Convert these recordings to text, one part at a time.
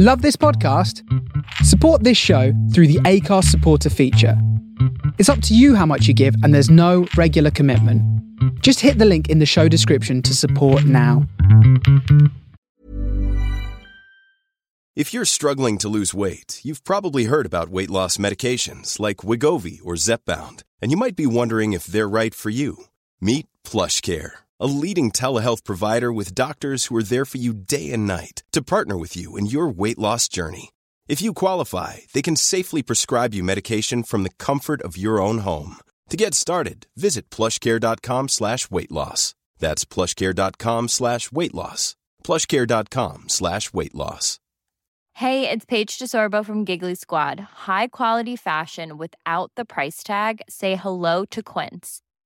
Love this podcast? Support this show through the Acast supporter feature. It's up to you how much you give, and there's no regular commitment. Just hit the link in the show description to support now. If you're struggling to lose weight, you've probably heard about weight loss medications like Wegovy or Zepbound, and you might be wondering if they're right for you. Meet PlushCare, a leading telehealth provider with doctors who are there for you day and night to partner with you in your weight loss journey. If you qualify, they can safely prescribe you medication from the comfort of your own home. To get started, visit plushcare.com slash weight loss. That's plushcare.com slash weight loss. plushcare.com slash weight loss. Hey, it's Paige DeSorbo from Giggly Squad. High quality fashion without the price tag. Say hello to Quince.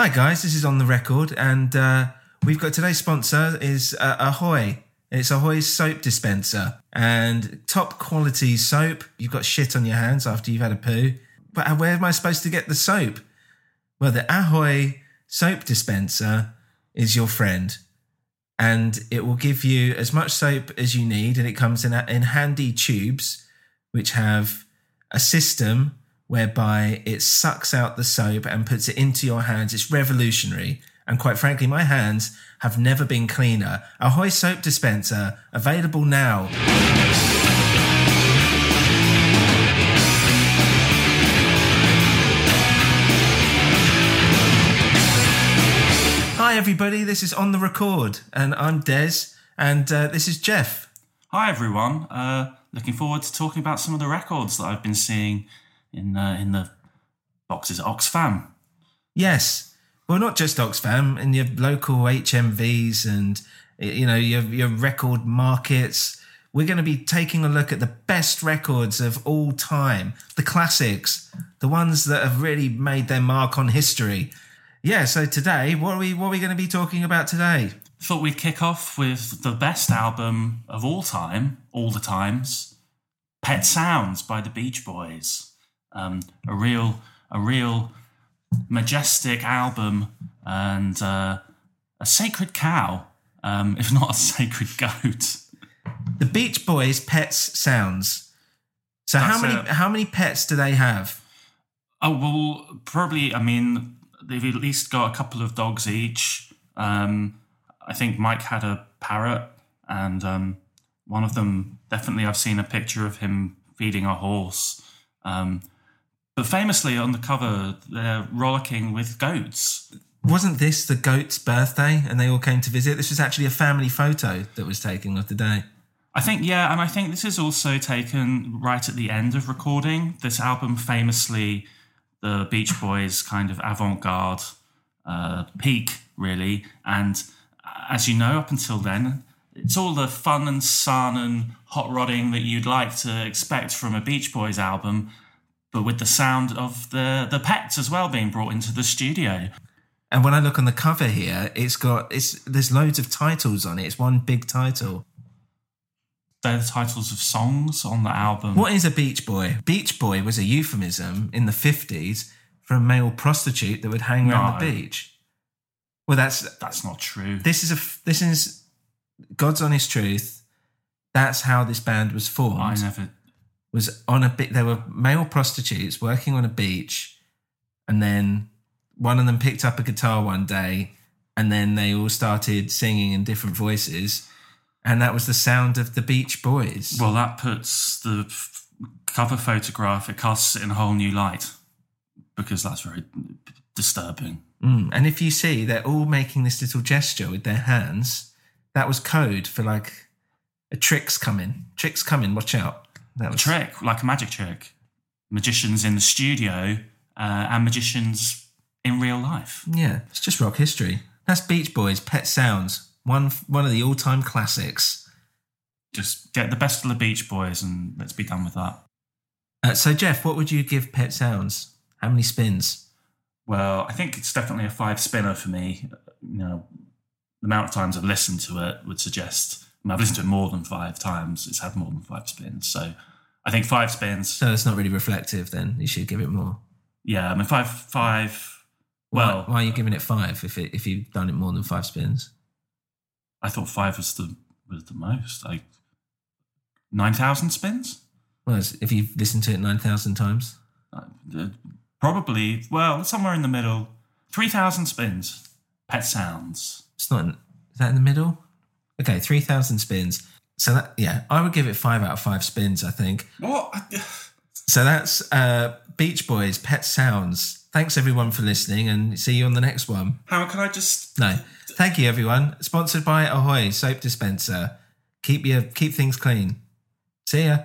Hi guys, this is on the record, and uh, we've got today's sponsor is uh, Ahoy. It's Ahoy's soap dispenser and top quality soap. You've got shit on your hands after you've had a poo, but where am I supposed to get the soap? Well, the Ahoy soap dispenser is your friend, and it will give you as much soap as you need, and it comes in in handy tubes, which have a system whereby it sucks out the soap and puts it into your hands. It's revolutionary. And quite frankly, my hands have never been cleaner. A Ahoy soap dispenser, available now. Hi, everybody. This is On the Record, and I'm Des, and uh, this is Jeff. Hi everyone. Uh, looking forward to talking about some of the records that I've been seeing in uh, in the boxes at Oxfam. Yes. Well, not just Oxfam, in your local HMVs and you know your your record markets. We're going to be taking a look at the best records of all time, the classics, the ones that have really made their mark on history. Yeah. So today, what are we what are we going to be talking about today? Thought we'd kick off with the best album of all time, all the times, Pet Sounds by the Beach Boys. Um, a real a real majestic album and uh, a sacred cow, um, if not a sacred goat. The Beach Boys Pets Sounds. So how many it. how many pets do they have? Oh well, probably. I mean, they've at least got a couple of dogs each. Um, I think Mike had a parrot, and um, one of them definitely. I've seen a picture of him feeding a horse. Um, but famously, on the cover, they're rollicking with goats. Wasn't this the goat's birthday and they all came to visit? This was actually a family photo that was taken of the day. I think, yeah, and I think this is also taken right at the end of recording. This album, famously, the Beach Boys kind of avant garde uh, peak, really. And as you know, up until then, it's all the fun and sun and hot rodding that you'd like to expect from a Beach Boys album, but with the sound of the, the pets as well being brought into the studio. And when I look on the cover here, it's got it's there's loads of titles on it. It's one big title. They're the titles of songs on the album. What is a beach boy? Beach boy was a euphemism in the 50s for a male prostitute that would hang around the beach. Well, that's That's not true. this is a this is God's honest truth. That's how this band was formed. I never. Was on a bit. There were male prostitutes working on a beach, and then one of them picked up a guitar one day, and then they all started singing in different voices, and that was the sound of the Beach Boys. Well, that puts the f- cover photograph, it casts it in a whole new light because that's very disturbing. Mm. And if you see, they're all making this little gesture with their hands. That was code for like a trick's coming. Trick's coming. Watch out. That A trick, like a magic trick. Magicians in the studio uh, and magicians in real life. Yeah, it's just rock history. That's Beach Boys, Pet Sounds, one one of the all time classics. Just get the best of the Beach Boys and let's be done with that. Uh, so, Jeff, what would you give Pet Sounds? How many spins? Well, I think it's definitely a five spinner for me. You know, the amount of times I've listened to it would suggest. I mean, I've listened to it more than five times. It's had more than five spins, so I think five spins. So it's not really reflective. Then you should give it more. Yeah, I mean five, five. Well, why, why are you giving it five if it, if you've done it more than five spins? I thought five was the was the most. Like nine thousand spins. Well, if you've listened to it nine thousand times, uh, probably. Well, somewhere in the middle. Three thousand spins. Pet sounds. It's not. In, is that in the middle? Okay, three thousand spins. So that yeah, I would give it five out of five spins. I think. What? So that's uh, Beach Boys, Pet Sounds. Thanks everyone for listening, and see you on the next one. How can I just? No, thank you everyone. Sponsored by Ahoy soap dispenser. Keep your keep things clean. See ya.